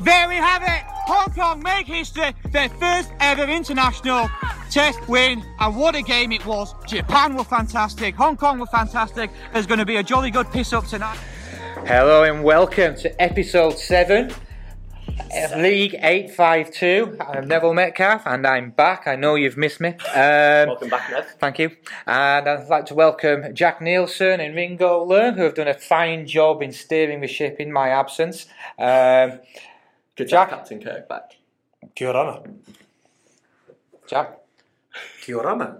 There we have it. Hong Kong make history. Their first ever international test win. And what a game it was. Japan were fantastic. Hong Kong were fantastic. There's going to be a jolly good piss up tonight. Hello and welcome to episode 7 of League 852. I'm Neville Metcalf and I'm back. I know you've missed me. Um, Welcome back, Nev. Thank you. And I'd like to welcome Jack Nielsen and Ringo Learn, who have done a fine job in steering the ship in my absence. Um, Good Jack. job, Captain Kirk back. Kia ora. Jack, Kia ora.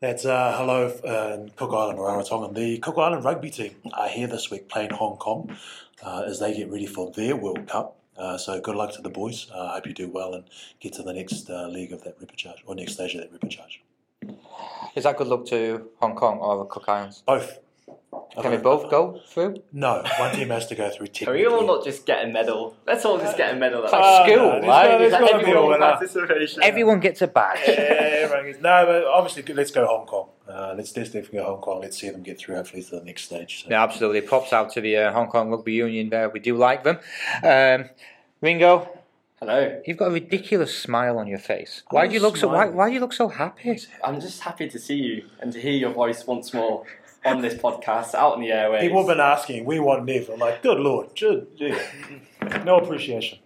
That's uh, hello uh, in Cook Island, Rarotonga. The Cook Island rugby team are here this week playing Hong Kong uh, as they get ready for their World Cup. Uh, so good luck to the boys. I uh, hope you do well and get to the next uh, league of that repechage or next stage of that repechage. is that good luck to Hong Kong or the Cook Islands? Both. Can we both go through? No, one team has to go through Can technically. we all not just get a medal? Let's all just get a medal. It's like school, no, there's right? gotta- there's It's like gotta be a everyone winner. participation. Everyone gets a badge. Yeah, everyone gets- no, but obviously let's go Hong Kong. Uh, let's definitely go Hong Kong. Let's see them get through hopefully to the next stage. So. Yeah, absolutely. Props out to the uh, Hong Kong Rugby Union there. We do like them. Um, Ringo, Hello. you've got a ridiculous smile on your face. Why I'm do you look so? Why, smiling. why do you look so happy? I'm just happy to see you and to hear your voice once more on this podcast, out in the airways. People have been asking, we want Nev. I'm like, good lord, ju- yeah. no appreciation.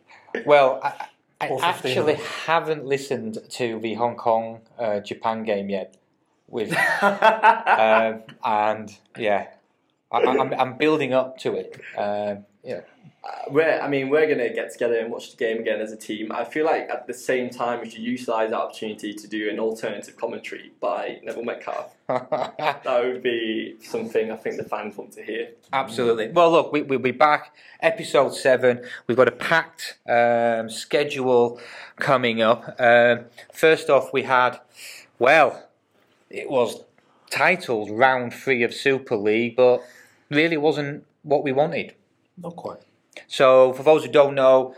Well, I, I actually haven't listened to the Hong Kong uh, Japan game yet. With um, and yeah, I, I'm, I'm building up to it. Um, yeah, we're, I mean, we're going to get together and watch the game again as a team. I feel like at the same time, we should utilise that opportunity to do an alternative commentary by Neville Metcalf. That would be something I think the fans want to hear. Absolutely. Well, look, we, we'll be back. Episode seven. We've got a packed um, schedule coming up. Um, first off, we had, well, it was titled Round Three of Super League, but really wasn't what we wanted. Not quite. So, for those who don't know,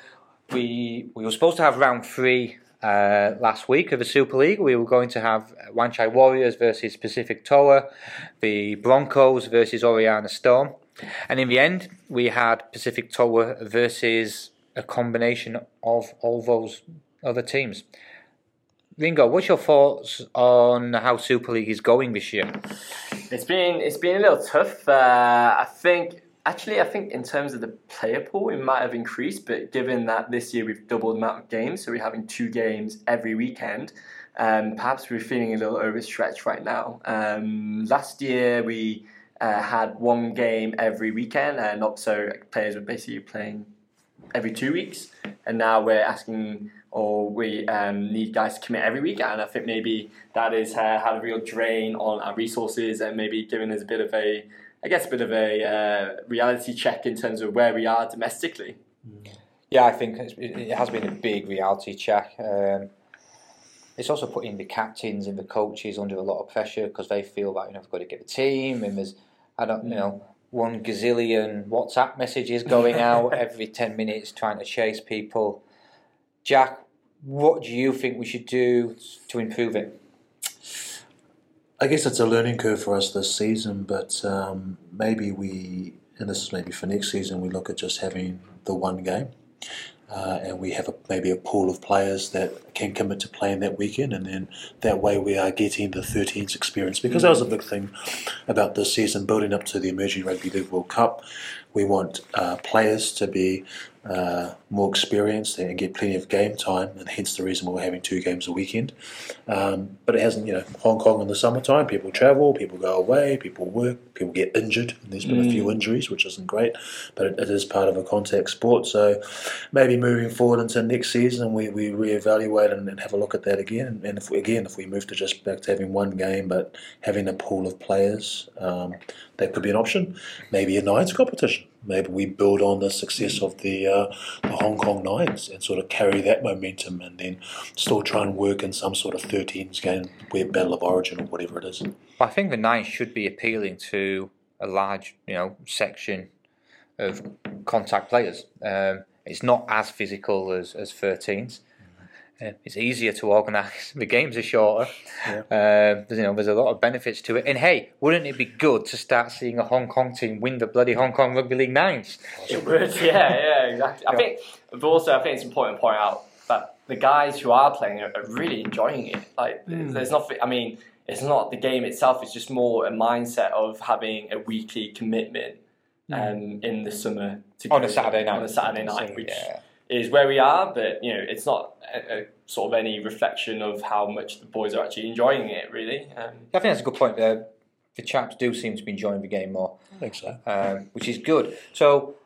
we we were supposed to have round three uh, last week of the Super League. We were going to have Wan Chai Warriors versus Pacific Toa, the Broncos versus Oriana Storm, and in the end, we had Pacific Toa versus a combination of all those other teams. Ringo, what's your thoughts on how Super League is going this year? It's been it's been a little tough. Uh, I think actually I think in terms of the player pool it might have increased, but given that this year we've doubled the amount of games, so we're having two games every weekend. Um, perhaps we're feeling a little overstretched right now. Um, last year we uh, had one game every weekend, and not so players were basically playing every two weeks, and now we're asking or we um, need guys to commit every week, and I think maybe that has uh, had a real drain on our resources and maybe given us a bit of a, I guess, a bit of a uh, reality check in terms of where we are domestically. Yeah, I think it has been a big reality check. Um, it's also putting the captains and the coaches under a lot of pressure because they feel that you know they've got to get a team, and there's I don't you know one gazillion WhatsApp messages going out every ten minutes trying to chase people. Jack, what do you think we should do to improve it? I guess it's a learning curve for us this season, but um, maybe we, and this is maybe for next season, we look at just having the one game. Uh, and we have a, maybe a pool of players that can commit to playing that weekend, and then that way we are getting the 13s experience. Because that was a big thing about this season, building up to the Emerging Rugby League World Cup. We want uh, players to be uh, more experienced and get plenty of game time, and hence the reason we're having two games a weekend. Um, but it hasn't, you know, Hong Kong in the summertime, people travel, people go away, people work, people get injured, and there's been a few injuries, which isn't great, but it, it is part of a contact sport. So maybe moving forward into next season, we, we reevaluate and, and have a look at that again. And if we, again, if we move to just back to having one game, but having a pool of players, um, that could be an option. Maybe a nines competition. Maybe we build on the success of the, uh, the Hong Kong Nines and sort of carry that momentum, and then still try and work in some sort of 13s game, where Battle of Origin or whatever it is. I think the nine should be appealing to a large, you know, section of contact players. Um, it's not as physical as, as 13s. Uh, it's easier to organise. The games are shorter. Yeah. Uh, there's, you know, there's a lot of benefits to it. And hey, wouldn't it be good to start seeing a Hong Kong team win the bloody Hong Kong Rugby League Nines? It would, yeah, yeah, exactly. I think, but also I think it's important to point out that the guys who are playing are, are really enjoying it. Like, there's nothing. I mean, it's not the game itself. It's just more a mindset of having a weekly commitment um, in the summer to On go a Saturday night. On a Saturday night, which Yeah. Is where we are. But you know, it's not a, a sort of any reflection of how much the boys are actually enjoying it. Really. Um, I think that's a good point. Uh, the chaps do seem to be enjoying the game more. I think so. um, which is good. So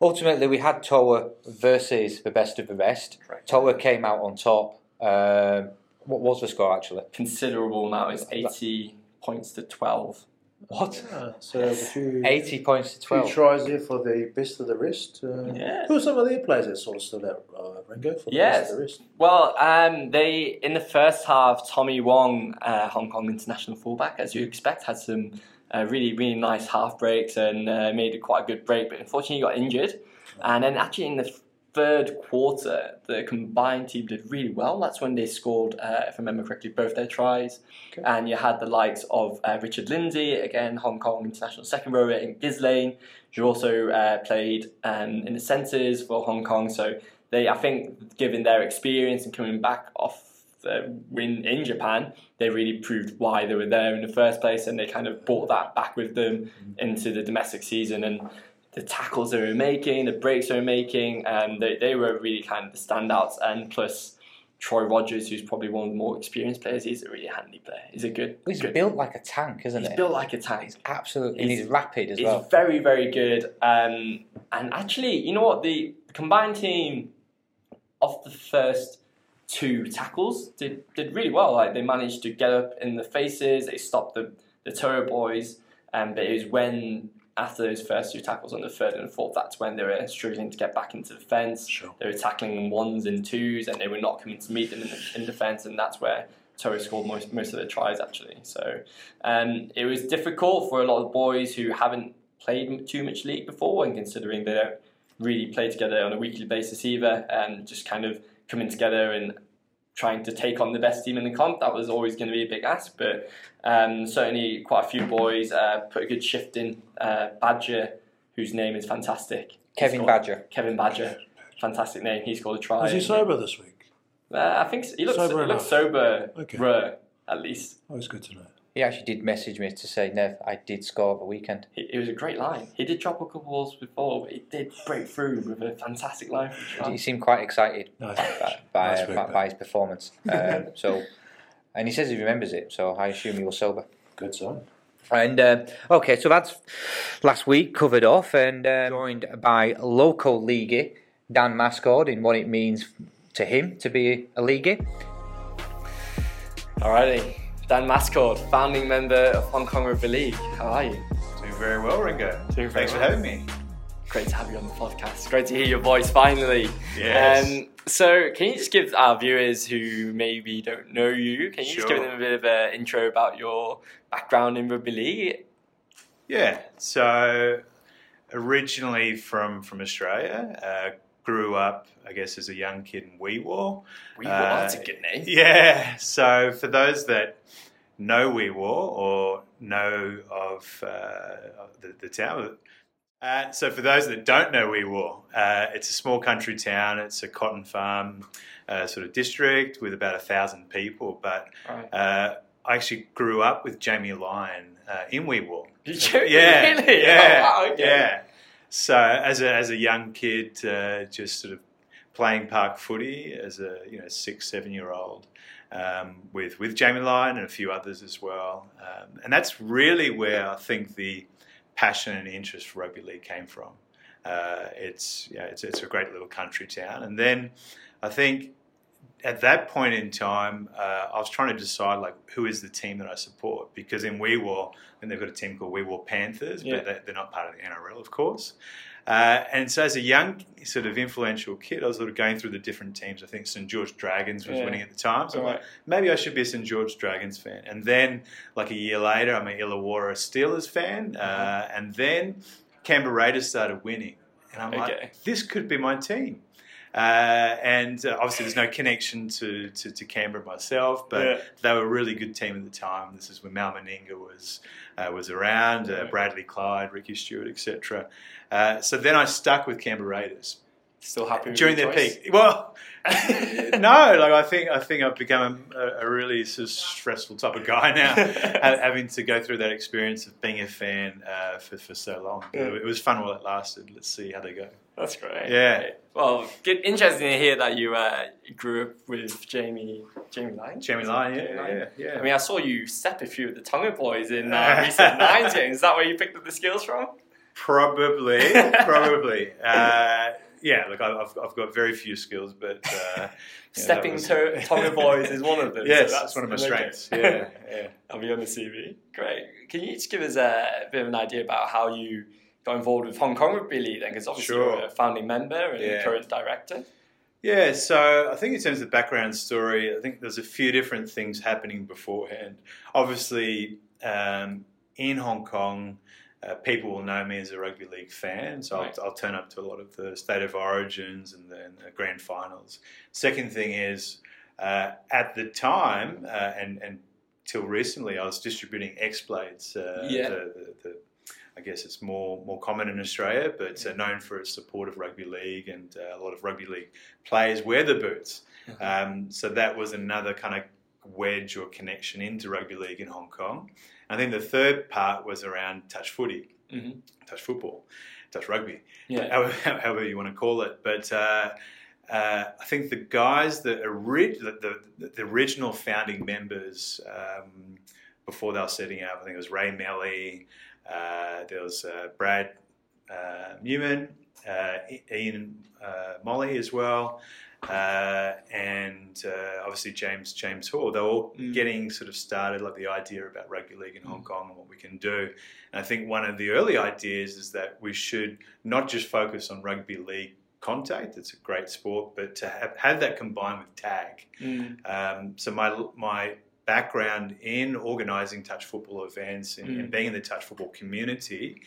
ultimately, we had Toa versus the best of the rest. Correct. Toa came out on top. Um, what was the score actually? considerable amount is eighty points to twelve. What? Yeah, so there's few, 80 points to few 12. tries here for the best of the rest. Uh, Yeah. Who are some of their players that sort of stood out, uh, Ringo, for the Yes. best of the rest? Well, um, they in the first half, Tommy Wong, uh, Hong Kong international fullback, as you expect, had some uh, really really nice half breaks and uh, made quite a good break, but unfortunately he got injured. And then actually in the third quarter, the combined team did really well. That's when they scored, uh, if I remember correctly, both their tries. Okay. And you had the likes of uh, Richard Lindsay, again Hong Kong international second rower in Gislane, who also uh, played um, in the centres for Hong Kong. So they, I think, given their experience and coming back off the win in Japan, they really proved why they were there in the first place, and they kind of brought that back with them into the domestic season. And the tackles they were making, the breaks they were making, and they, they were really kind of the standouts. And plus, Troy Rogers, who's probably one of the more experienced players, he's a really handy player. He's a good. He's good built like a tank, isn't it? He's he? built like a tank. He's Absolutely. And He's- he's rapid as He's well. He's very, very good. Um, and actually, you know what? The combined team of the first two tackles did, did really well. Like they managed to get up in the faces, they stopped the, the Toa boys. Um, but it was when, after those first two tackles on the third and fourth, that's when they were struggling to get back into the fence. Sure. They were tackling ones and twos, and they were not coming to meet them in, the, in defence, and that's where Toa scored most, most of the tries actually. So um, it was difficult for a lot of boys who haven't played too much league before, and considering they don't really play together on a weekly basis either, and just kind of coming together and trying to take on the best team in the comp. That was always going to be a big ask, but um, certainly quite a few boys uh, put a good shift in. Uh, Badger, whose name is fantastic. Kevin Badger. Kevin Badger, fantastic name. He scored a try. Was he sober this week? Uh, I think so. he looks Sober he looks sober, Okay. rare, at least. Oh, it's good to know. He actually did message me to say, Nev, I did score the weekend. It, it was a great line. He did drop a couple balls before, but he did break through with a fantastic line. He seemed quite excited Nice. by, by, Nice uh, by, by his performance. Um, so, and he says he remembers it, so I assume he was sober. Good sign. And uh, okay, so that's last week covered off, and uh, joined by local league Dan Mascord in what it means to him to be a league. Alrighty, Dan Mascord, founding member of Hong Kong Rugby League. How are you? Doing very well, Ringo. Doing very Thanks for having me. Great to have you on the podcast. Great to hear your voice finally. Yes. Um, so, can you just give our viewers who maybe don't know you, can you just give them a bit of an intro about your background in rugby league? Yeah. So originally from from Australia, uh, grew up, I guess, as a young kid in Wee Waa. Wee Uh, that's a good name. Yeah. So for those that know Wee Waa or know of uh, the, the town. Uh, so for those that don't know Wee Waa, uh, it's a small country town. It's a cotton farm uh, sort of district with about a thousand people. But uh, I actually grew up with Jamie Lyon uh, in. Did you Yeah, really? yeah, Oh, wow, okay. yeah. So as a as a young kid, uh, just sort of playing park footy as a you know six seven year old um, with with Jamie Lyon and a few others as well, um, and that's really where I think the passion and interest for rugby league came from. Uh, it's yeah, it's it's a great little country town, and then I think at that point in time, uh, I was trying to decide like who is the team that I support because in Wee Waa, and they've got a team called Wee Waa Panthers, Yeah. but they- they're not part of the NRL, of course. Uh, and so, as a young, sort of influential kid, I was sort of going through the different teams. I think St George Dragons was Yeah. winning at the time, so I'm Right. like, maybe I should be a St George Dragons fan. And then, like a year later, I'm an Illawarra Steelers fan, uh, Mm-hmm. and then Canberra Raiders started winning, and I'm Okay. like, this could be my team. Uh, and uh, obviously, there's no connection to, to, to Canberra myself, but Yeah. they were a really good team at the time. This is when Mal Meninga was uh, was around, uh, Bradley Clyde, Ricky Stuart, etc. Uh, so then I stuck with Canberra Raiders Still happy with during their choice? peak. Well, no, like I think I think I've become a, a really sort of stressful type of guy now, having to go through that experience of being a fan uh, for for so long. Yeah. It was fun while it lasted. Let's see how they go. That's great. Yeah. Great. Well, good, interesting to hear that you uh, grew up with Jamie Jamie Lyons. Jamie Lyon, yeah, yeah, yeah. I mean, I saw you step a few of the Tonga boys in uh, recent Nines games. Is that where you picked up the skills from? Probably, probably. Uh, yeah, look, I've, I've got very few skills, but uh, Stepping was- to Tonga boys is one of them. Yes, so that's one of my strengths. Yeah, yeah. I'll be on the CV. Great. Can you just give us a bit of an idea about how you got involved with Hong Kong Rugby League then? Because obviously Sure. you're a founding member and Yeah. current director. Yeah, so I think in terms of background story, I think there's a few different things happening beforehand. Obviously, um, in Hong Kong, uh, people will know me as a rugby league fan, so Right. I'll, I'll turn up to a lot of the state of origins and then the grand finals. Second thing is, uh, at the time, uh, and and till recently, I was distributing X Blades. Uh, Yeah. the, the, the, I guess it's more more common in Australia, but uh, known for its support of rugby league and uh, a lot of rugby league players wear the boots. Um, so that was another kind of wedge or connection into rugby league in Hong Kong. I think the third part was around touch footy, Mhm. touch football, touch rugby, Yeah. however, you want to call it. But uh, uh, I think the guys that the, the, the original founding members um, before they were setting up, I think it was Ray Melly, uh, there was uh, Brad uh, Newman, uh, Ian uh, Molly as well, uh, and uh, obviously James James Hall. They're all Mm. getting sort of started, like the idea about rugby league in Hong Kong and what we can do. And I think one of the early ideas is that we should not just focus on rugby league contact. It's a great sport, but to have, have that combined with tag. Mm. Um, so my my background in organising touch football events and, and Mm. being in the touch football community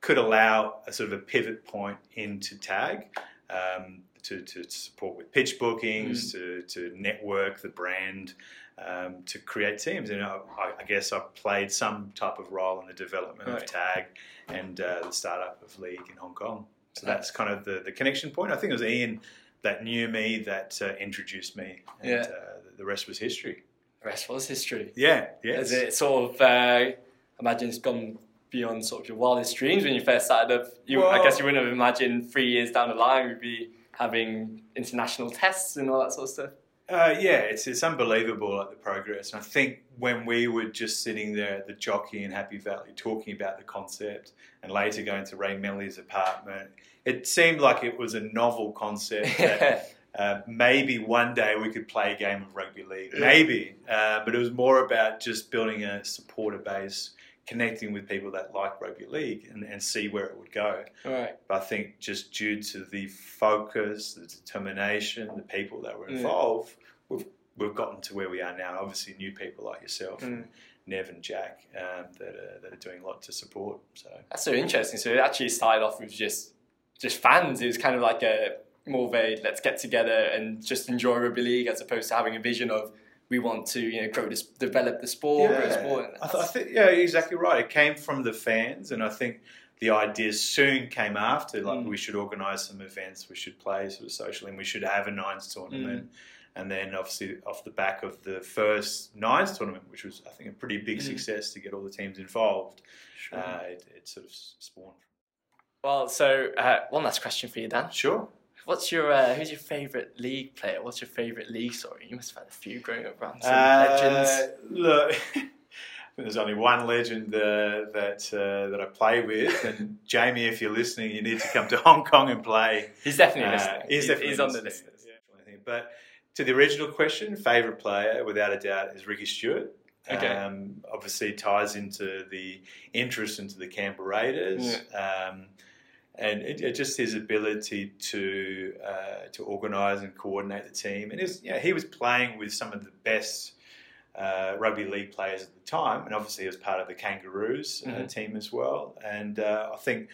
could allow a sort of a pivot point into tag um, to, to support with pitch bookings, to, to network the brand, um, to create teams. And I, I guess I played some type of role in the development Right. of tag and uh, the startup of league in Hong Kong. So that's kind of the, the connection point. I think it was Ian that knew me that uh, introduced me, and Yeah. uh, the rest was history. The rest was history. Yeah, yeah. Is it sort of, uh, imagine it's gone beyond sort of your wildest dreams when you first started up? You, I guess you wouldn't have imagined three years down the line we'd be having international tests and all that sort of stuff. Uh, yeah, it's it's unbelievable like the progress. And I think when we were just sitting there at the jockey in Happy Valley talking about the concept, and later going to Ray Melly's apartment, it seemed like it was a novel concept that uh, maybe one day we could play a game of rugby league, maybe. Uh, but it was more about just building a supporter base, connecting with people that like rugby league, and, and see where it would go. All right. But I think just due to the focus, the determination, the people that were Yeah. involved, we've we've gotten to where we are now. Obviously, new people like yourself, and Mm. Nev and Jack, um, that are that are doing a lot to support. So That's so interesting. So it actually started off with just just fans. It was kind of like a more of a let's get together and just enjoy rugby league as opposed to having a vision of we want to you know grow this develop the sport, the sport. I, th- I think yeah, you're exactly right. It came from the fans, and I think the ideas soon came after. Like Mm. we should organise some events, we should play sort of socially, and we should have a nines tournament. Mm. And then obviously off the back of the first nines tournament, which was I think a pretty big Mm. success to get all the teams involved, Sure. uh, it, it sort of spawned. well, so uh, one last question for you, Dan. Sure. What's your uh, who's your favourite league player? What's your favourite league story? You must have had a few growing up around some legends. Uh, look, there's only one legend uh, that uh, that I play with, and Jamie, if you're listening, you need to come to Hong Kong and play. He's definitely Uh, listening. he's definitely he's on the list. yeah. But to the original question, favourite player, without a doubt, is Ricky Stuart. Okay. Um, obviously, ties into the interest into the Canberra Raiders. Um, and it, it just his ability to uh, to organise and coordinate the team, and his, you know, he was playing with some of the best uh, rugby league players at the time, and obviously he was part of the Kangaroos uh, Mhm. team as well. And uh, I think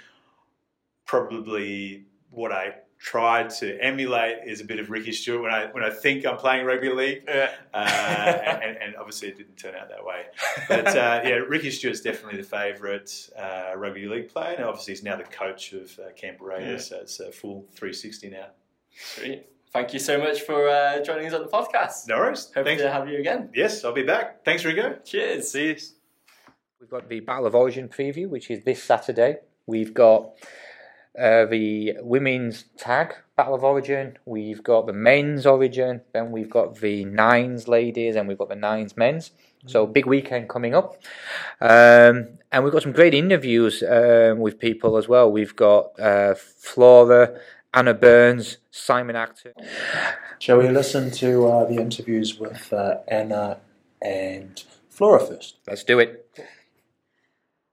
probably what I tried to emulate is a bit of Ricky Stuart when I when I think I'm playing rugby league, Yeah. uh, and, and obviously it didn't turn out that way. But uh, yeah, Ricky Stuart's definitely the favourite uh, rugby league player, and obviously he's now the coach of uh, Canberra Raiders, so it's a full 360 now. Sweet. Thank you so much for uh, joining us on the podcast. No worries. Hope Thanks. to have you again. Yes, I'll be back. Thanks, Rico. Cheers. See you. We've got the Battle of Origin preview, which is this Saturday. We've got uh, the women's tag Battle of Origin. We've got the men's Origin. Then we've got the nines ladies, and we've got the nines men's. So big weekend coming up, um, and we've got some great interviews um, with people as well. We've got uh, Flora, Anna Burns, Simon Acton. Shall we listen to uh, the interviews with uh, Anna and Flora first? Let's do it.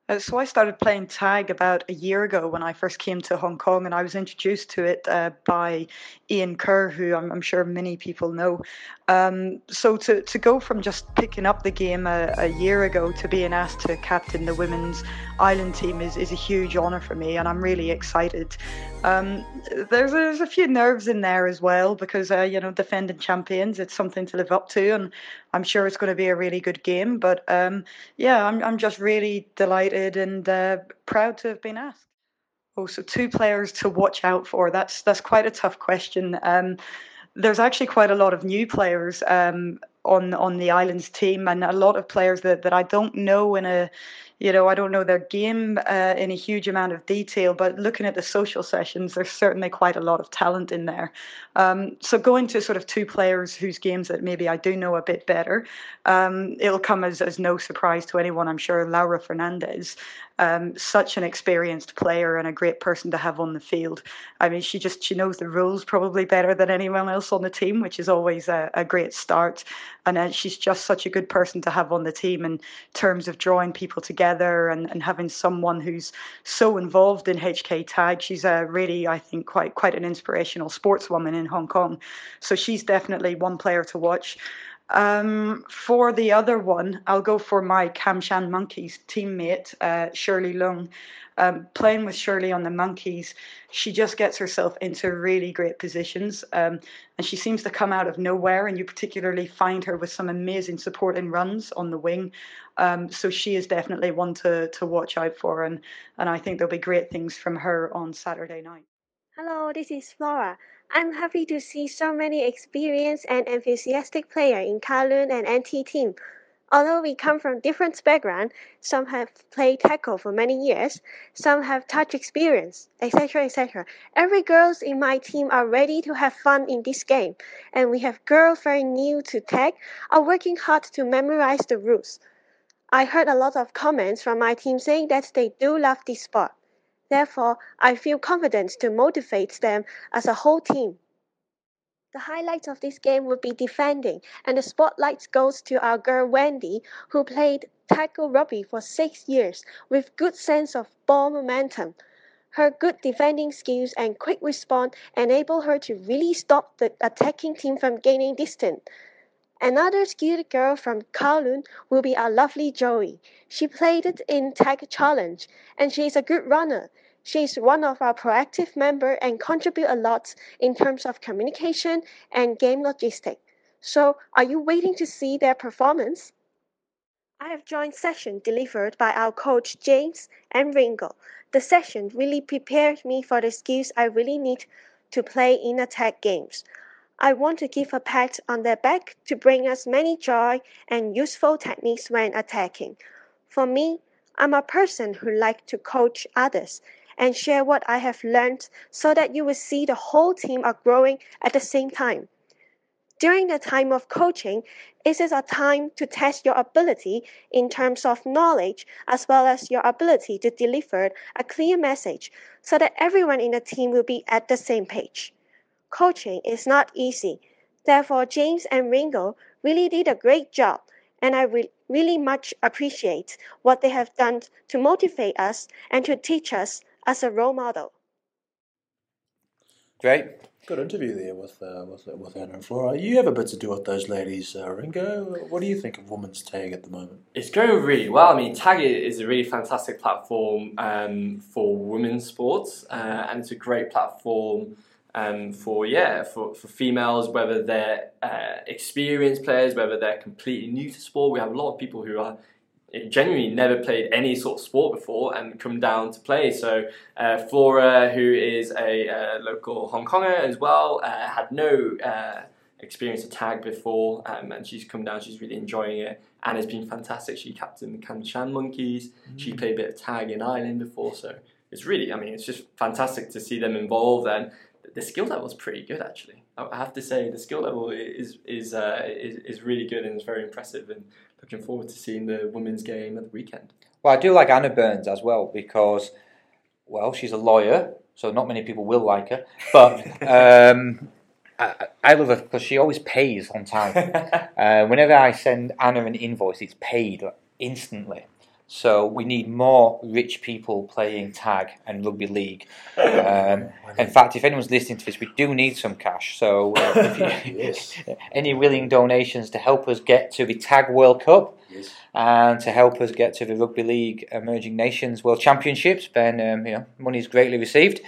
Uh, so I started playing tag about a year ago when I first came to Hong Kong, and I was introduced to it uh, by Ian Kerr, who I'm, I'm sure many people know. Um, so to, to go from just picking up the game a, a year ago to being asked to captain the women's island team is, is a huge honour for me, and I'm really excited. Um, there's there's a few nerves in there as well because uh, you know defending champions, it's something to live up to, and I'm sure it's going to be a really good game. But um, yeah, I'm I'm just really delighted and uh, proud to have been asked. Oh, so two players to watch out for. That's that's quite a tough question. Um, there's actually quite a lot of new players um, on on the islands team, and a lot of players that, that I don't know in a you know, I don't know their game uh, in a huge amount of detail, but looking at the social sessions, there's certainly quite a lot of talent in there. Um, so going to sort of two players whose games that maybe I do know a bit better, um, it'll come as, as no surprise to anyone, I'm sure. Laura Fernandez, um, such an experienced player and a great person to have on the field. I mean, she just she knows the rules probably better than anyone else on the team, which is always a, a great start. And uh, she's just such a good person to have on the team in terms of drawing people together and, and having someone who's so involved in HK Tag. She's a really, I think, quite quite an inspirational sportswoman in Hong Kong. So she's definitely one player to watch. Um, for the other one, I'll go for my Kamshan Monkeys teammate, uh, Shirley Lung. Um, playing with Shirley on the Monkeys, she just gets herself into really great positions, um, and she seems to come out of nowhere. And you particularly find her with some amazing supporting runs on the wing. Um, so she is definitely one to to watch out for, and and I think there'll be great things from her on Saturday night. Hello, this is Flora. I'm happy to see so many experienced and enthusiastic players in Kowloon and NT team. Although we come from different backgrounds, some have played tackle for many years, some have touch experience, etc., etc. Every girls in my team are ready to have fun in this game, and we have girls very new to tag are working hard to memorize the rules. I heard a lot of comments from my team saying that they do love this sport. Therefore, I feel confident to motivate them as a whole team. The highlights of this game would be defending, and the spotlight goes to our girl Wendy, who played tackle rugby for six years with good sense of ball momentum. Her good defending skills and quick response enable her to really stop the attacking team from gaining distance. Another skilled girl from Kowloon will be our lovely Joey. She played it in Tag Challenge, and she is a good runner. She is one of our proactive members and contribute a lot in terms of communication and game logistics. So, are you waiting to see their performance? I have joined session delivered by our coach James and Ringo. The session really prepared me for the skills I really need to play in attack games. I want to give a pat on their back to bring us many joy and useful techniques when attacking. For me, I'm a person who likes to coach others and share what I have learned so that you will see the whole team are growing at the same time. During the time of coaching, it is a time to test your ability in terms of knowledge as well as your ability to deliver a clear message so that everyone in the team will be at the same page. Coaching is not easy. Therefore, James and Ringo really did a great job, and I re- really much appreciate what they have done to motivate us and to teach us as a role model. Great. Good interview there with uh, with with Anna and Flora. You have a bit to do with those ladies, uh, Ringo. What do you think of women's tag at the moment? It's going really well. I mean, Tag is a really fantastic platform um, for women's sports, uh, and it's a great platform um, for yeah for, for females, whether they're uh, experienced players, whether they're completely new to sport. We have a lot of people who are genuinely never played any sort of sport before and come down to play. So uh, Flora, who is a uh, local Hong Konger as well, uh, had no uh, experience of tag before, um, and she's come down. She's really enjoying it, and it's been fantastic. She captained the Kanshan Monkeys. Mm. She played a bit of tag in Ireland before, so it's really. I mean, it's just fantastic to see them involved, and the skill level is pretty good actually. I have to say the skill level is is, uh, is is really good and it's very impressive and looking forward to seeing the women's game at the weekend. Well, I do like Anna Burns as well because, well, she's a lawyer, so not many people will like her. But um, I, I, love her because she always pays on time. uh, whenever I send Anna an invoice, it's paid instantly. So we need more rich people playing tag and rugby league. Um, in fact, if anyone's listening to this, we do need some cash. So uh, you, yes. any willing donations to help us get to the Tag World Cup yes. and to help us get to the Rugby League Emerging Nations World Championships, then um, you know money is greatly received.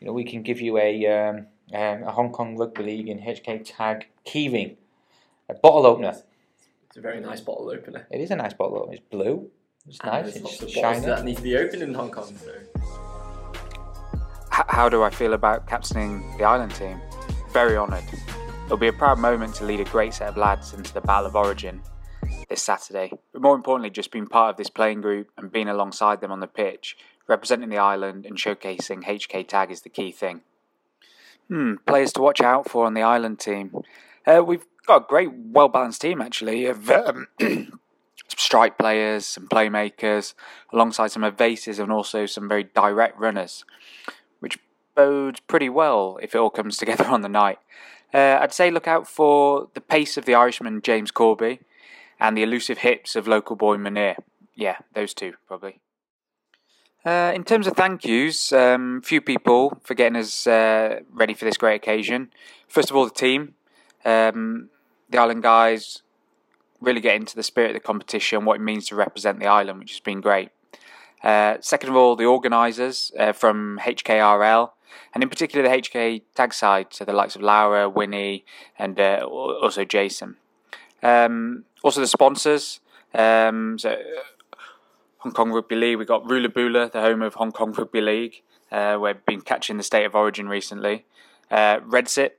You know we can give you a um, um a Hong Kong Rugby League and HK Tag keyring, a bottle opener. It's a very nice bottle opener. It is a nice bottle opener. It's blue. It's nice. It's shiny. That need to be open in Hong Kong. So. How do I feel about captaining the island team? Very honoured. It'll be a proud moment to lead a great set of lads into the Battle of Origin this Saturday. But more importantly, just being part of this playing group and being alongside them on the pitch, representing the island and showcasing HK Tag is the key thing. Hmm, players to watch out for on the island team. Uh, we've got a great, well balanced team actually of um, strike players, some playmakers, alongside some evasives and also some very direct runners, which bodes pretty well if it all comes together on the night. Uh, I'd say look out for the pace of the Irishman James Corby and the elusive hips of local boy Munir. Yeah, those two probably. Uh, in terms of thank yous, um, few people for getting us uh, ready for this great occasion. First of all, the team, um, the Island guys, really get into the spirit of the competition, what it means to represent the island, which has been great. Uh, second of all, the organisers uh, from HKRL, and in particular the HK tag side, so the likes of Laura, Winnie, and uh, also Jason. Um, also the sponsors, um, so Hong Kong Rugby League, we've got Rula Bula, the home of Hong Kong Rugby League, uh, we've been catching the state of origin recently. Uh, Redsit,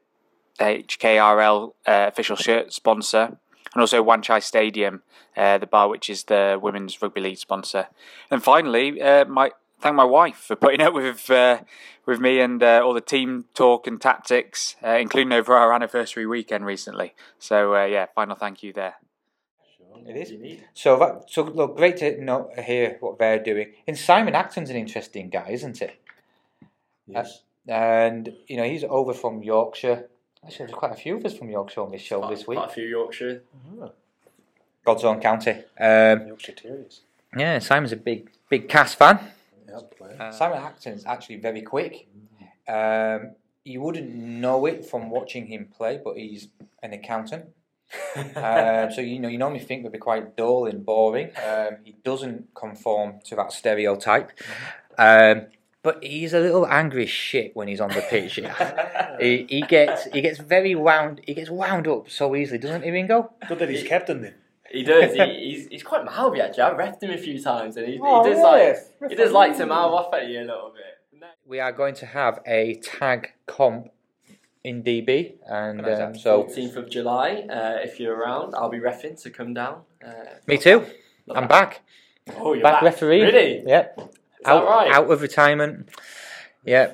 HKRL uh, official shirt sponsor and also Wan Chai Stadium, uh, the bar which is the women's rugby league sponsor. And finally, uh, my thank my wife for putting up with uh, with me and uh, all the team talk and tactics, uh, including over our anniversary weekend recently. So uh, yeah, final thank you there. It is. So that so look great to know hear what they're doing. And Simon Acton's an interesting guy, isn't it? Yes. and you know he's over from Yorkshire. Actually, there's quite a few of us from Yorkshire on this show quite, this week. Quite a few Yorkshire. Oh. God's own county. Um, Yorkshire Terriers. Yeah, Simon's a big, big Cas fan. Yep, uh, Simon Acton's actually very quick. Um, you wouldn't know it from watching him play, but he's an accountant. um, so you know, you normally think they'd be quite dull and boring. Um, he doesn't conform to that stereotype. Um, but he's a little angry shit when he's on the pitch. he, he gets he gets very wound he gets wound up so easily, doesn't he, Ringo? Good that he's captain then. He does. He, he's he's quite mouthy actually. I've refed him a few times, and he, oh, he does like he does like to mouth off at you a little bit. We are going to have a tag comp in DB, and um, so 14th of July. Uh, if you're around, I'll be refing to come down. Uh, Me too. I'm back. Oh, you're back, back referee. Really? Yep out, right? out of retirement. Yeah,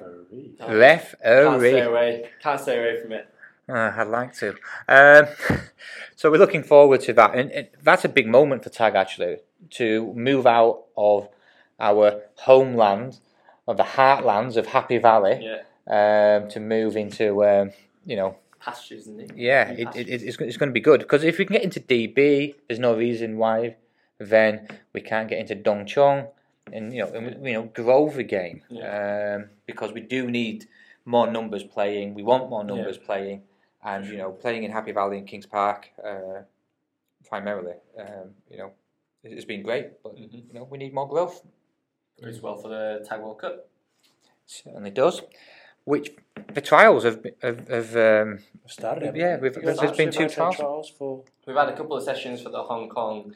oh, referee. Can't stay away. Can't stay away from it. Uh, I'd like to. Um, so we're looking forward to that, and, and, that's a big moment for Tag actually to move out of our homeland, of the heartlands of Happy Valley, yeah. um, to move into um, you know pastures. Isn't it? Yeah, it, it, it's, it's going to be good because if we can get into DB, there's no reason why then we can't get into Tung Chung and you know, and, you know, grow the game yeah. um, because we do need more numbers playing. We want more numbers playing, and you know, playing in Happy Valley and Kings Park uh, primarily. Um, you know, it- it's been great, but Mhm. you know, we need more growth. Goes well for the Tag World Cup. Certainly does. Which the trials have have, have um, Started. Yeah, we? we've- You there's guys been two trials. trials for. We've had a couple of sessions for the Hong Kong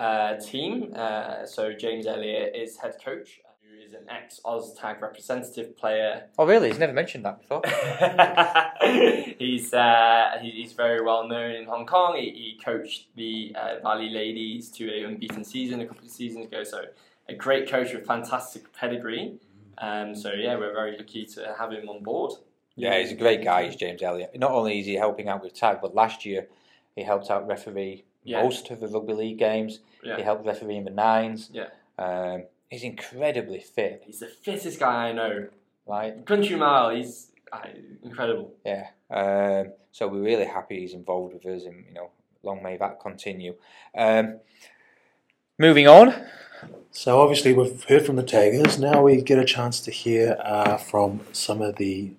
uh, team. Uh, so James Elliott is head coach, who is an ex OzTag representative player. oh really? He's never mentioned that before. he's uh, he, he's very well known in Hong Kong. He, he coached the uh, Valley Ladies to a unbeaten season a couple of seasons ago. So a great coach with fantastic pedigree. Um, so yeah, we're very lucky to have him on board. Yeah, he's a great guy, he's James Elliott. Not only is he helping out with tag, but last year he helped out referee Yeah. most of the rugby league games. Yeah. He helped referee in the nines. Yeah. Um, he's incredibly fit, He's the fittest guy I know. right? Country mile, he's uh, incredible. Yeah. Um, so we're really happy he's involved with us, and you know, long may that continue. Um, moving on. So obviously we've heard from the taggers. Now we get a chance to hear uh, from some of the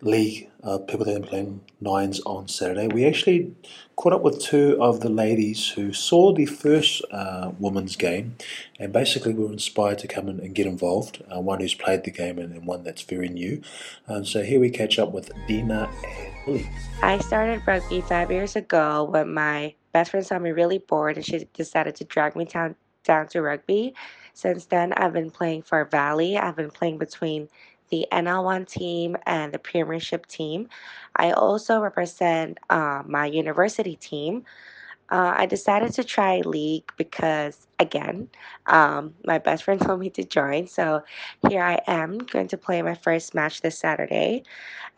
league uh, people that are playing nines on Saturday. We actually caught up with two of the ladies who saw the first uh, women's game, and basically were inspired to come in and get involved. Uh, one who's played the game and, and one that's very new. Um, so here we catch up with Dina and Willie. I started rugby five years ago when my best friend saw me really bored and she decided to drag me down, down to rugby. Since then, I've been playing for Valley. I've been playing between the NL1 team and the Premiership team. I also represent uh, my university team. Uh, I decided to try league because, again, um, my best friend told me to join. So here I am going to play my first match this Saturday.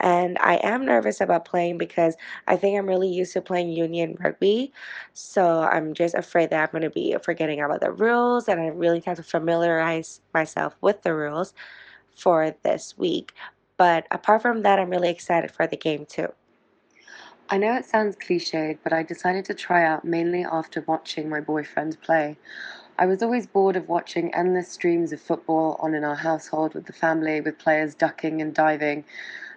And I am nervous about playing because I think I'm really used to playing union rugby. So I'm just afraid that I'm going to be forgetting about the rules and I really have to familiarize myself with the rules for this week. But apart from that, I'm really excited for the game too. I know it sounds cliched, but I decided to try out mainly after watching my boyfriend play. I was always bored of watching endless streams of football on in our household with the family, with players ducking and diving,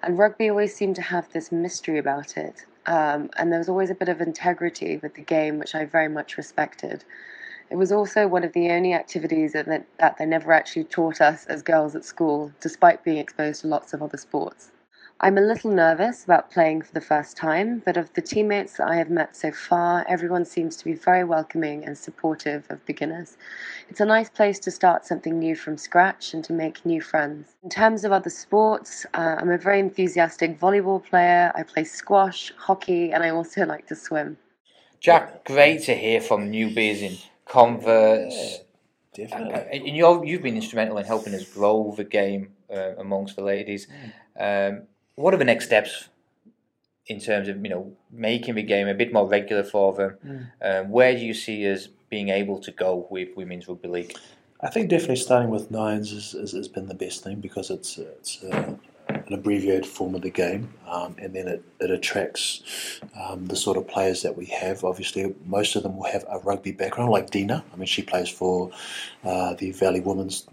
and rugby always seemed to have this mystery about it. Um, and there was always a bit of integrity with the game, which I very much respected. It was also one of the only activities that, that they never actually taught us as girls at school, despite being exposed to lots of other sports. I'm a little nervous about playing for the first time, but of the teammates that I have met so far, everyone seems to be very welcoming and supportive of beginners. It's a nice place to start something new from scratch and to make new friends. In terms of other sports, uh, I'm a very enthusiastic volleyball player. I play squash, hockey, and I also like to swim. Jack, great to hear from newbies in converts. Definitely. Uh, and you're, you've been instrumental in helping us grow the game uh, amongst the ladies. Um, what are the next steps in terms of you know making the game a bit more regular for them? Um, where do you see us being able to go with women's rugby league? I think definitely starting with nines is, is, has been the best thing because it's it's uh, an abbreviated form of the game, um, and then it, it attracts um, the sort of players that we have. Obviously, most of them will have a rugby background, like Dina. I mean, she plays for uh, the Valley Women's,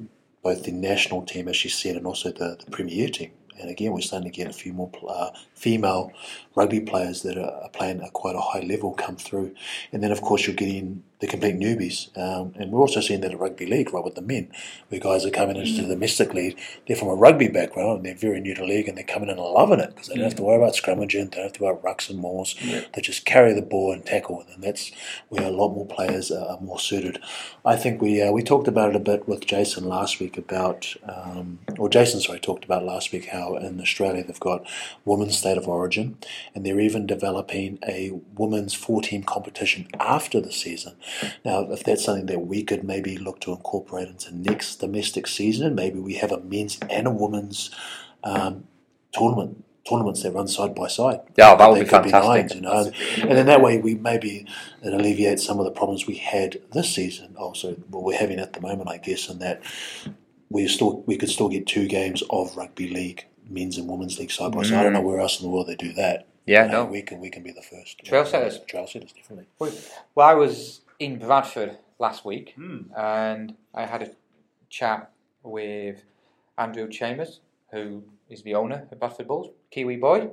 both the national team, as she said, and also the, the Premier team. And again, we're starting to get a few more uh, female rugby players that are, playing at quite a high level come through. And then, of course, you're getting the complete newbies. Um, and we're also seeing that at rugby league, right, with the men, where guys are coming into the domestic league. They're from a rugby background and they're very new to league and they're coming in and loving it because they don't have to worry about scrummaging, they don't have to worry about rucks and mauls. They just carry the ball and tackle. And that's where a lot more players are, are more suited. I think we uh, we talked about it a bit with Jason last week about, um, or Jason, sorry, talked about last week how in Australia they've got women's state of origin and they're even developing a women's four team competition after the season. Now, if that's something that we could maybe look to incorporate into next domestic season, maybe we have a men's and a women's um, tournament. Tournaments that run side by side. Yeah, that would be fantastic. nines, you know, and, and then that way we maybe it alleviates some of the problems we had this season. Also, well, we're having at the moment, I guess, in that we still we could still get two games of rugby league, men's and women's league side by side. I don't know where else in the world they do that. Yeah, You no. we can we can be the first. Trail setters. Trail setters, definitely. Well, I was in Bradford last week and I had a chat with Andrew Chalmers, who is the owner of Bradford Bulls, Kiwi boy,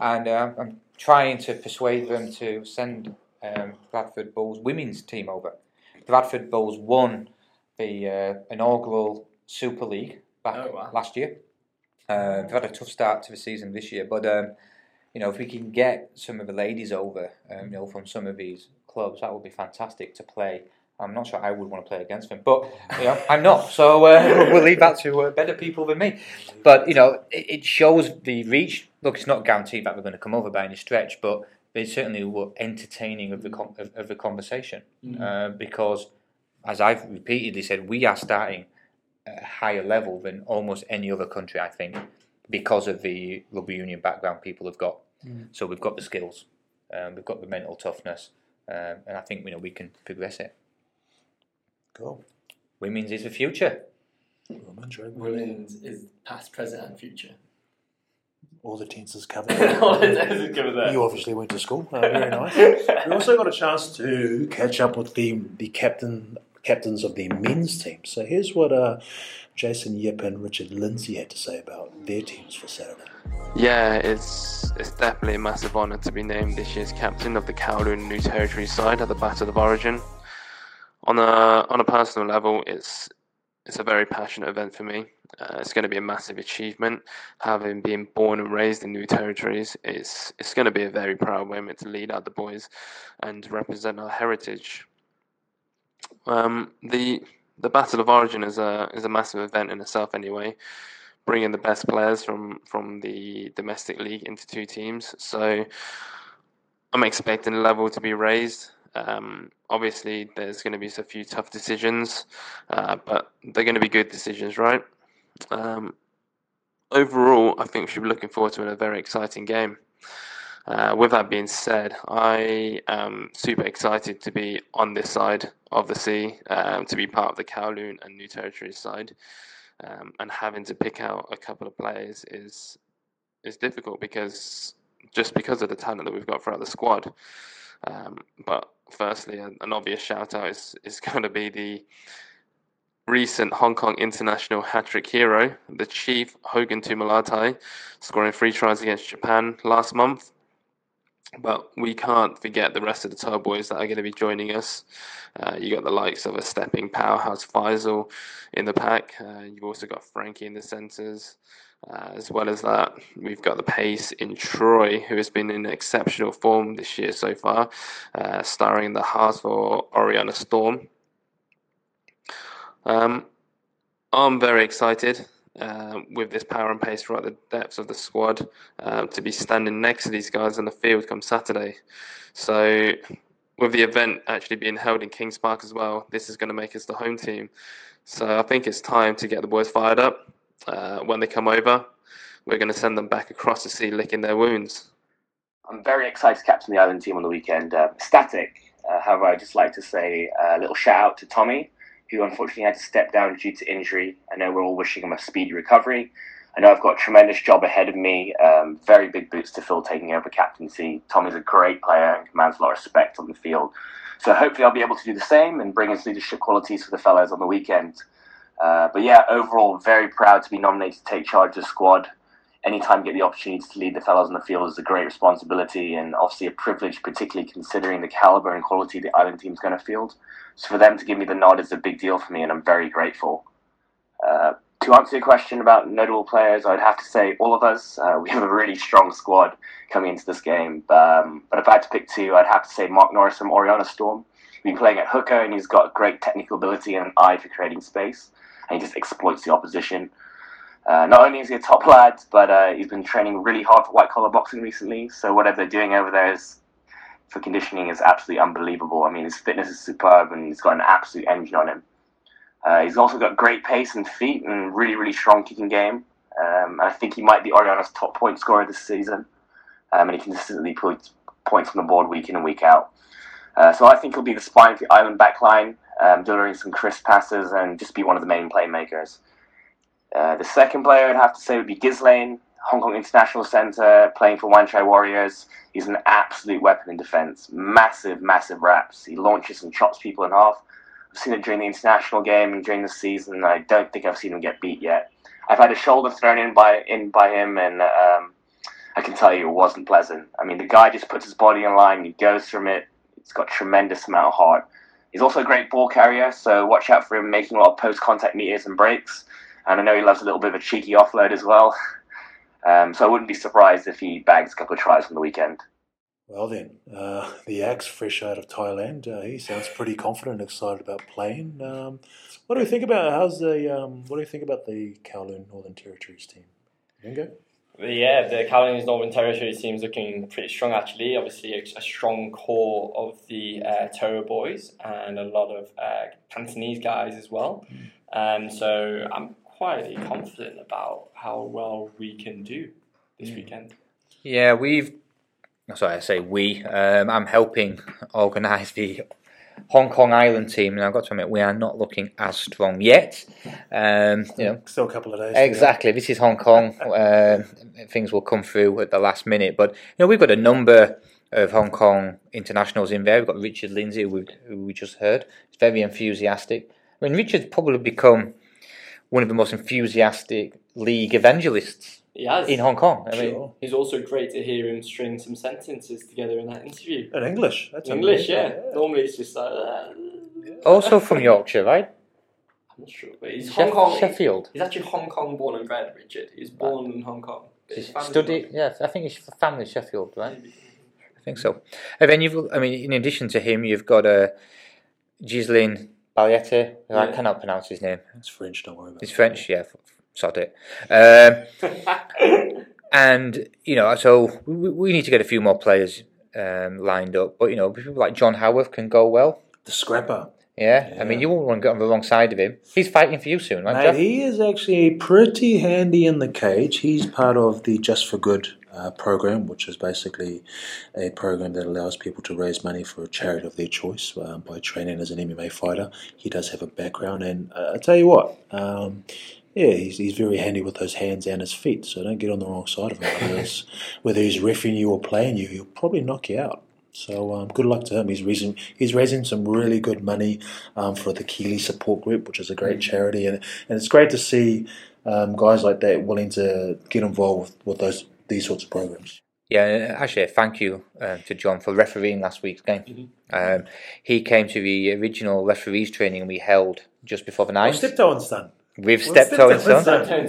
and uh, I'm trying to persuade them to send um, Bradford Bulls women's team over. Bradford Bulls won the uh, inaugural Super League back Oh, wow. last year. Uh, they've had a tough start to the season this year, but um, you know if we can get some of the ladies over, um, you know, from some of these clubs, that would be fantastic to play. I'm not sure I would want to play against them, but you know, I'm not. So uh, we'll leave that to uh, better people than me. But you know, it, it shows the reach. Look, it's not guaranteed that we're going to come over by any stretch, but they certainly were entertaining of the com- of, of the conversation uh, because, as I've repeatedly said, we are starting at a higher level than almost any other country. I think because of the rugby union background people have got. So we've got the skills, um, we've got the mental toughness, um, and I think you know we can progress it. Cool. Women's is the future. Women's rugby. Women's is past, present, and future. All the tenses covered. All the tenses covered there. You obviously went to school. Uh, very nice. we also got a chance to catch up with the the captain captains of the men's team. So here's what uh, Jason Yip and Richard Lindsay had to say about their teams for Saturday. Yeah, it's it's definitely a massive honour to be named this year's captain of the Kowloon New Territory side at the Battle of Origin. On a on a personal level, it's it's a very passionate event for me. Uh, it's going to be a massive achievement. Having been born and raised in New Territories, it's it's going to be a very proud moment to lead out the boys and represent our heritage. Um, the the Battle of Origin is a is a massive event in itself, anyway bringing the best players from from the domestic league into two teams. So I'm expecting the level to be raised. Um, obviously, there's going to be a few tough decisions, uh, but they're going to be good decisions, right? Um, overall, I think we should be looking forward to a very exciting game. Uh, with that being said, I am super excited to be on this side of the sea, um, to be part of the Kowloon and New Territories side um, and having to pick out a couple of players is is difficult because just because of the talent that we've got throughout the squad. Um, but firstly, an, an obvious shout out is is going to be the recent Hong Kong international hat trick hero, the chief Hogan Tumalatai, scoring three tries against Japan last month. But we can't forget the rest of the tall boys that are going to be joining us. Uh, you got the likes of a stepping powerhouse Faisal in the pack. Uh, you've also got Frankie in the centres. Uh, as well as that, we've got the pace in Troy, who has been in exceptional form this year so far, uh, starring in the heart for Oriana Storm. Um, I'm very excited uh, with this power and pace throughout the depths of the squad um, to be standing next to these guys on the field come Saturday. So, with the event actually being held in Kings Park as well, this is going to make us the home team. So, I think it's time to get the boys fired up. Uh, when they come over, we're going to send them back across the sea licking their wounds. I'm very excited to captain the Island team on the weekend. Uh, static. Uh, however, I'd just like to say a little shout out to Tommy, who unfortunately had to step down due to injury. I know we're all wishing him a speedy recovery. I know I've got a tremendous job ahead of me. Um, very big boots to fill taking over captaincy. Tommy's a great player and commands a lot of respect on the field. So hopefully I'll be able to do the same and bring his leadership qualities for the fellows on the weekend. Uh, but yeah, overall, very proud to be nominated to take charge of the squad. Anytime you get the opportunity to lead the fellows on the field is a great responsibility and obviously a privilege, particularly considering the caliber and quality the Island team's going to field. So for them to give me the nod is a big deal for me, and I'm very grateful. Uh, to answer your question about notable players, I'd have to say all of us. Uh, we have a really strong squad coming into this game. Um, but if I had to pick two, I'd have to say Mark Norris from Oriana Storm. He's been playing at hooker, and he's got great technical ability and an eye for creating space, and he just exploits the opposition. Uh, not only is he a top lad, but uh, he's been training really hard for white collar boxing recently. So whatever they're doing over there is for conditioning is absolutely unbelievable. I mean, his fitness is superb, and he's got an absolute engine on him. Uh, he's also got great pace and feet, and really, really strong kicking game. Um, and I think he might be Oriana's top point scorer this season, um, and he consistently puts points on the board week in and week out. Uh, so I think he'll be the spine of the Island backline, um, delivering some crisp passes and just be one of the main playmakers. Uh, the second player I'd have to say would be Ghislaine, Hong Kong International Centre, playing for Wan Chai Warriors. He's an absolute weapon in defence. Massive, massive raps. He launches and chops people in half. I've seen it during the international game and during the season. I don't think I've seen him get beat yet. I've had a shoulder thrown in by in by him, and um, I can tell you it wasn't pleasant. I mean, the guy just puts his body in line, he goes from it. He's got tremendous amount of heart. He's also a great ball carrier, so watch out for him making a lot of post contact meters and breaks. And I know he loves a little bit of a cheeky offload as well. Um, so I wouldn't be surprised if he bags a couple of tries on the weekend. Well then, uh, the Axe, fresh out of Thailand, uh, he sounds pretty confident, and excited about playing. Um, what do we think about how's the um, what do you think about the Kowloon Northern Territories team? Ringo? Yeah, the Kowloon's Northern Territories team is looking pretty strong actually. Obviously, a, a strong core of the uh, Toro boys and a lot of uh, Cantonese guys as well. Um, so I'm quietly confident about how well we can do this weekend. Yeah, we've. Sorry, I say we. Um, I'm helping organise the Hong Kong Island team, and I've got to admit we are not looking as strong yet. Um, you know, Still a couple of days. to go. exactly. This is Hong Kong. Um things will come through at the last minute, but you know we've got a number of Hong Kong internationals in there. We've got Richard Lindsay, who we, who we just heard. He's very enthusiastic. I mean, Richard's probably become one of the most enthusiastic league evangelists He has. in Hong Kong. I mean, Sure. It's also great to hear him string some sentences together in that interview. In English. That's English, amazing. yeah. Normally it's just like. Uh, also from Yorkshire, right? I'm not sure, but he's Sheff- Hong Kong. Sheffield. He's actually Hong Kong born and bred, Richard. He's was born in Hong Kong. but his He's family- studied, yeah, I think his family Sheffield, right? I think so. And then you've, I mean, in addition to him, you've got uh, Ghislaine Barriette. I Yeah. cannot pronounce his name. It's French, don't worry about He's it. French, yeah, sod it. Um, and, you know, so we, we need to get a few more players um, lined up. But, you know, people like John Howarth can go well. The scrapper. Yeah, I mean, you won't want to get on the wrong side of him. He's fighting for you soon, right, he is actually pretty handy in the cage. He's part of the Just for Good uh, program, which is basically a program that allows people to raise money for a charity of their choice um, by training as an MMA fighter. He does have a background, and uh, I tell you what, um, yeah, he's, he's very handy with those hands and his feet. So don't get on the wrong side of him. Whether, whether he's refereeing you or playing you, he'll probably knock you out. So um, good luck to him. He's raising he's raising some really good money um, for the KELY Support Group, which is a great charity, and and it's great to see um, guys like that willing to get involved with, with those these sorts of programs. Yeah, actually, thank you uh, to John for refereeing last week's game. Um, he came to the original referees training we held just before the night Steptoe and Son. with Well, Steptoe and Steptoe and Son. Son.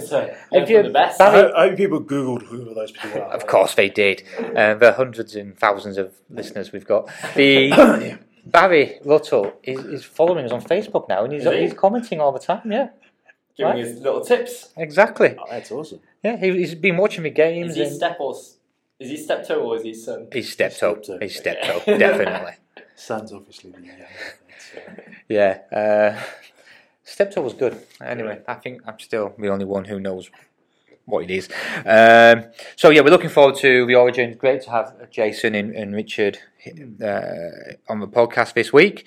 So, Have yeah, you- the best. I Barry- hope, I hope people googled who those people are. Of course they did. Uh, the hundreds and thousands of listeners we've got. The Barry Luttle is, is following us on Facebook now, and he's Is he? he's commenting all the time. Yeah, Giving Right. his little tips. exactly. Oh, that's awesome. Yeah, he, he's been watching the games. Is he and step or is he step toe or is he son? he's Steptoe. Steptoe. He's Steptoe, definitely. Son's obviously the young. So. Yeah. Uh, Steptoe was good. Anyway, I think I'm still the only one who knows what it is. Um, so yeah, we're looking forward to the Origin. Great to have Jason and, and Richard uh, on the podcast this week.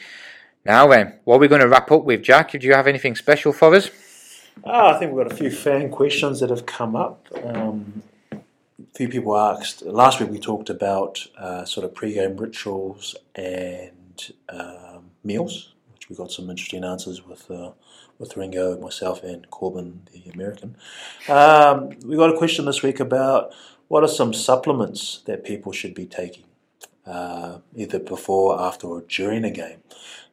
Now then, what are we going to wrap up with, Jack? Do you have anything special for us? Ah, I think we've got a few fan questions that have come up. Um, a few people asked last week. We talked about uh, sort of pre-game rituals and um, meals, which we got some interesting answers with uh, with Ringo, myself, and Corbin, the American. Um, we got a question this week about what are some supplements that people should be taking, uh, either before, after, or during a game.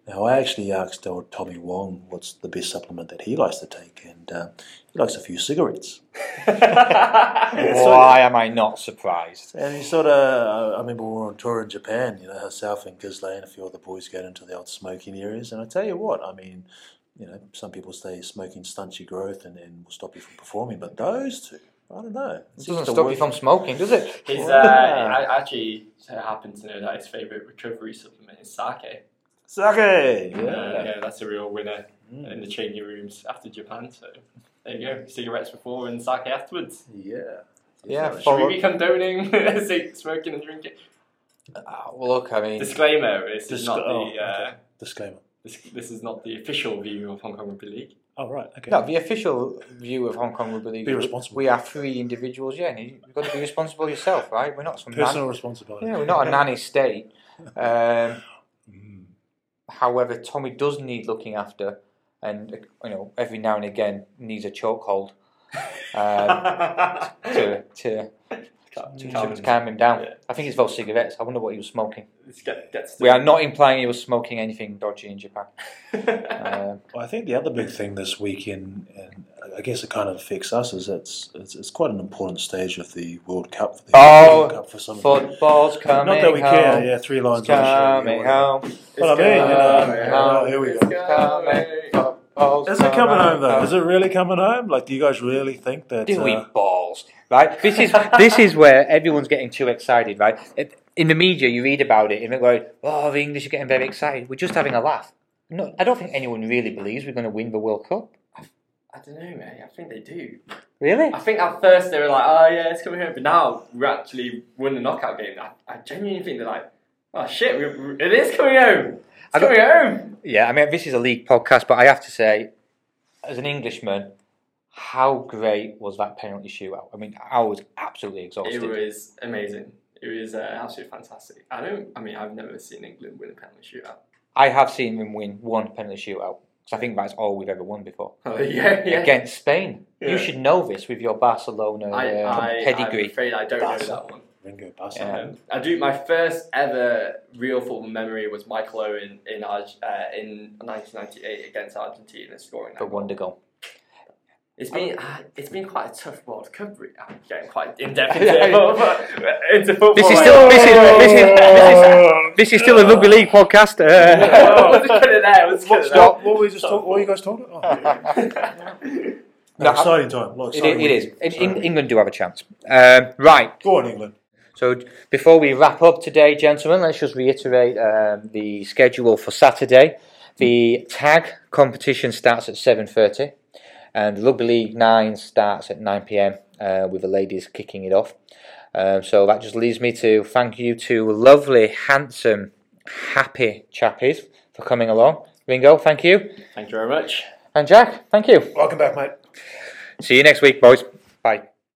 Now, I actually asked old Tommy Wong what's the best supplement that he likes to take, and uh, he likes a few cigarettes. Why am I not surprised? And he sort of, I remember we were on tour in Japan, you know, herself and Ghislaine and a few other boys go into the old smoking areas. And I tell you what, I mean, you know, some people say smoking stunts your growth and, and will stop you from performing, but those two, I don't know. It seems doesn't stop work- you from smoking, does it? His, uh, Yeah. I actually happen to know that his favourite recovery supplement is sake. Sake! Uh, Yeah. yeah, that's a real winner Mm. in the changing rooms after Japan. So there you go, cigarettes before and sake afterwards. Yeah. Yeah, Should follow- we be condoning smoking and drinking? Uh, well, look, I mean, Disclaimer: This is not oh, the uh, okay. Disclaimer. this, this is not the official view of Hong Kong Rugby League. Oh, right, okay. no, the official view of Hong Kong Rugby League. Be responsible. We are three individuals. Yeah, and you've got to be responsible yourself, right? We're not some nan- Personal responsibility. Yeah, we're not a nanny state. Um, Mm. However, Tommy does need looking after, and you know, every now and again needs a chokehold. um, to, to, to, to, to calm him down. I think it's those cigarettes. I wonder what he was smoking. Get, We are not implying he was smoking anything dodgy in Japan. um, Well, I think the other big thing this weekend, and I guess it kind of affects us, is it's it's, it's quite an important stage of the World Cup. For the Oh, World Cup for some football's coming Not that we home. care, yeah, three lines It's on the show, coming yeah, home. But I mean, you know, oh, here we It's go. Coming. Football's Is it coming home though? Is it really coming home? Like, do you guys really think that? Doing uh, balls, right? This is this is where everyone's getting too excited, right? It- In the media, you read about it and they're going, "Oh, the English are getting very excited." We're just having a laugh. No, I don't think anyone really believes we're going to win the World Cup. I don't know, mate. I think they do. Really? I think at first they were like, oh yeah, it's coming home, but now we're actually won the knockout game. I, I genuinely think they're like, oh shit, we, we, it is coming home. I home. Yeah, I mean, this is a league podcast, but I have to say, as an Englishman, how great was that penalty shootout? I mean, I was absolutely exhausted. It was amazing. It was uh, absolutely fantastic. I don't. I mean, I've never seen England win a penalty shootout. I have seen them win one penalty shootout. 'cause I think that's all we've ever won before. Oh, yeah, yeah. Against Spain. Yeah. You should know this with your Barcelona I, uh, I, I'm pedigree. afraid I don't know that one. Ringo Barca. Um, I do. My first ever real football memory was Michael Owen in uh, in 1998 against Argentina scoring that The goal. wonder goal. It's been uh, it's been quite a tough World Cup. re- I'm getting quite in depth into, football, into football. This is still this is this is this is, this is still a rugby league podcast. Oh, Uh, let's cut it there. Let's cut it there. What, what were we just talking? What were you guys talking? about? Oh. No, exciting time. Look, it, it is. In, in. England do have a chance. Um, right. Go on, England. So before we wrap up today, gentlemen, let's just reiterate um, the schedule for Saturday. The tag competition starts at seven thirty, and Rugby League Nine starts at nine pm. Uh, with the ladies kicking it off. Um, so that just leaves me to thank you two lovely, handsome, happy chappies for coming along. Ringo, thank you, Thank you very much. and Jack, thank you. Welcome back, mate. See you next week, boys. Bye.